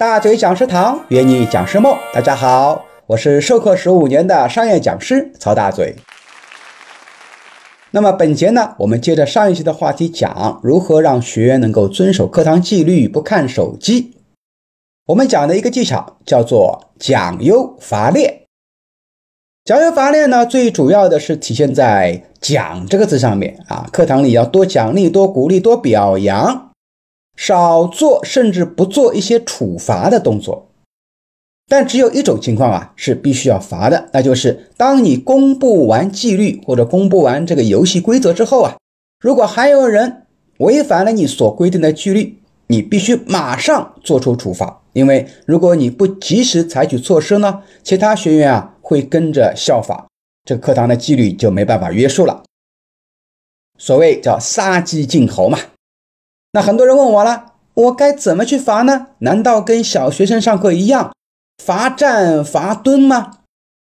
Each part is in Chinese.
大嘴讲师堂约你讲师梦，大家好，我是授课十五年的商业讲师曹大嘴。那么本节呢，我们接着上一期的话题讲如何让学员能够遵守课堂纪律，不看手机。我们讲的一个技巧叫做讲优罚劣。讲优罚劣呢，最主要的是体现在“讲”这个字上面啊。课堂里要多奖励、多鼓励、多表扬，少做甚至不做一些处罚的动作。但只有一种情况啊，是必须要罚的，那就是当你公布完纪律或者公布完这个游戏规则之后啊，如果还有人违反了你所规定的纪律，你必须马上做出处罚，因为如果你不及时采取措施呢，其他学员啊会跟着效仿，这课堂的纪律就没办法约束了。所谓叫杀鸡儆猴嘛。那很多人问我了，我该怎么去罚呢？难道跟小学生上课一样？罚站罚蹲吗？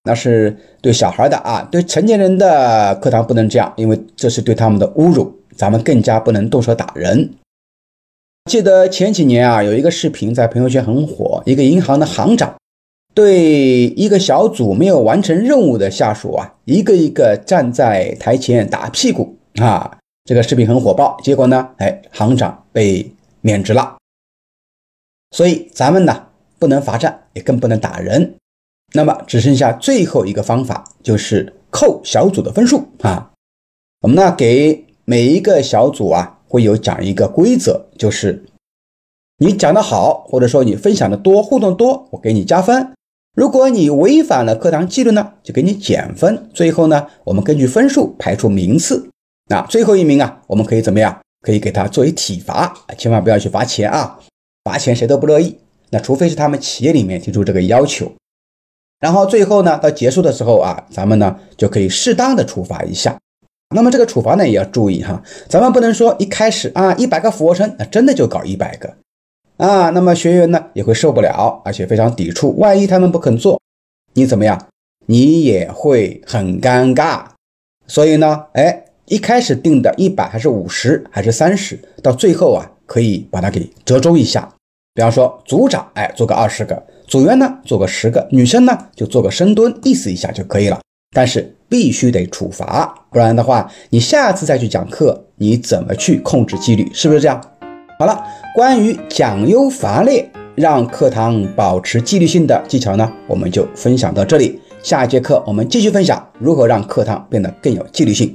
那是对小孩的啊，对成年人的课堂不能这样，因为这是对他们的侮辱。咱们更加不能动手打人。记得前几年啊，有一个视频在朋友圈很火，一个银行的行长对一个小组没有完成任务的下属啊，一个一个站在台前打屁股啊。这个视频很火爆，结果呢，哎，行长被免职了。所以咱们呢。不能罚站，也更不能打人，那么只剩下最后一个方法，就是扣小组的分数啊。我们呢给每一个小组啊会有讲一个规则，就是你讲的好，或者说你分享的多、互动多，我给你加分；如果你违反了课堂纪律呢，就给你减分。最后呢，我们根据分数排出名次。那最后一名啊，我们可以怎么样？可以给他作为体罚，千万不要去罚钱啊，罚钱谁都不乐意。那除非是他们企业里面提出这个要求，然后最后呢，到结束的时候啊，咱们呢就可以适当的处罚一下。那么这个处罚呢也要注意哈，咱们不能说一开始啊一百个俯卧撑，那真的就搞一百个啊，那么学员呢也会受不了，而且非常抵触。万一他们不肯做，你怎么样？你也会很尴尬。所以呢，哎，一开始定的一百还是五十还是三十，到最后啊可以把它给折中一下。比方说，组长哎做个二十个，组员呢做个十个，女生呢就做个深蹲，意思一下就可以了。但是必须得处罚，不然的话，你下次再去讲课，你怎么去控制纪律？是不是这样？好了，关于讲优罚劣，让课堂保持纪律性的技巧呢，我们就分享到这里。下一节课我们继续分享如何让课堂变得更有纪律性。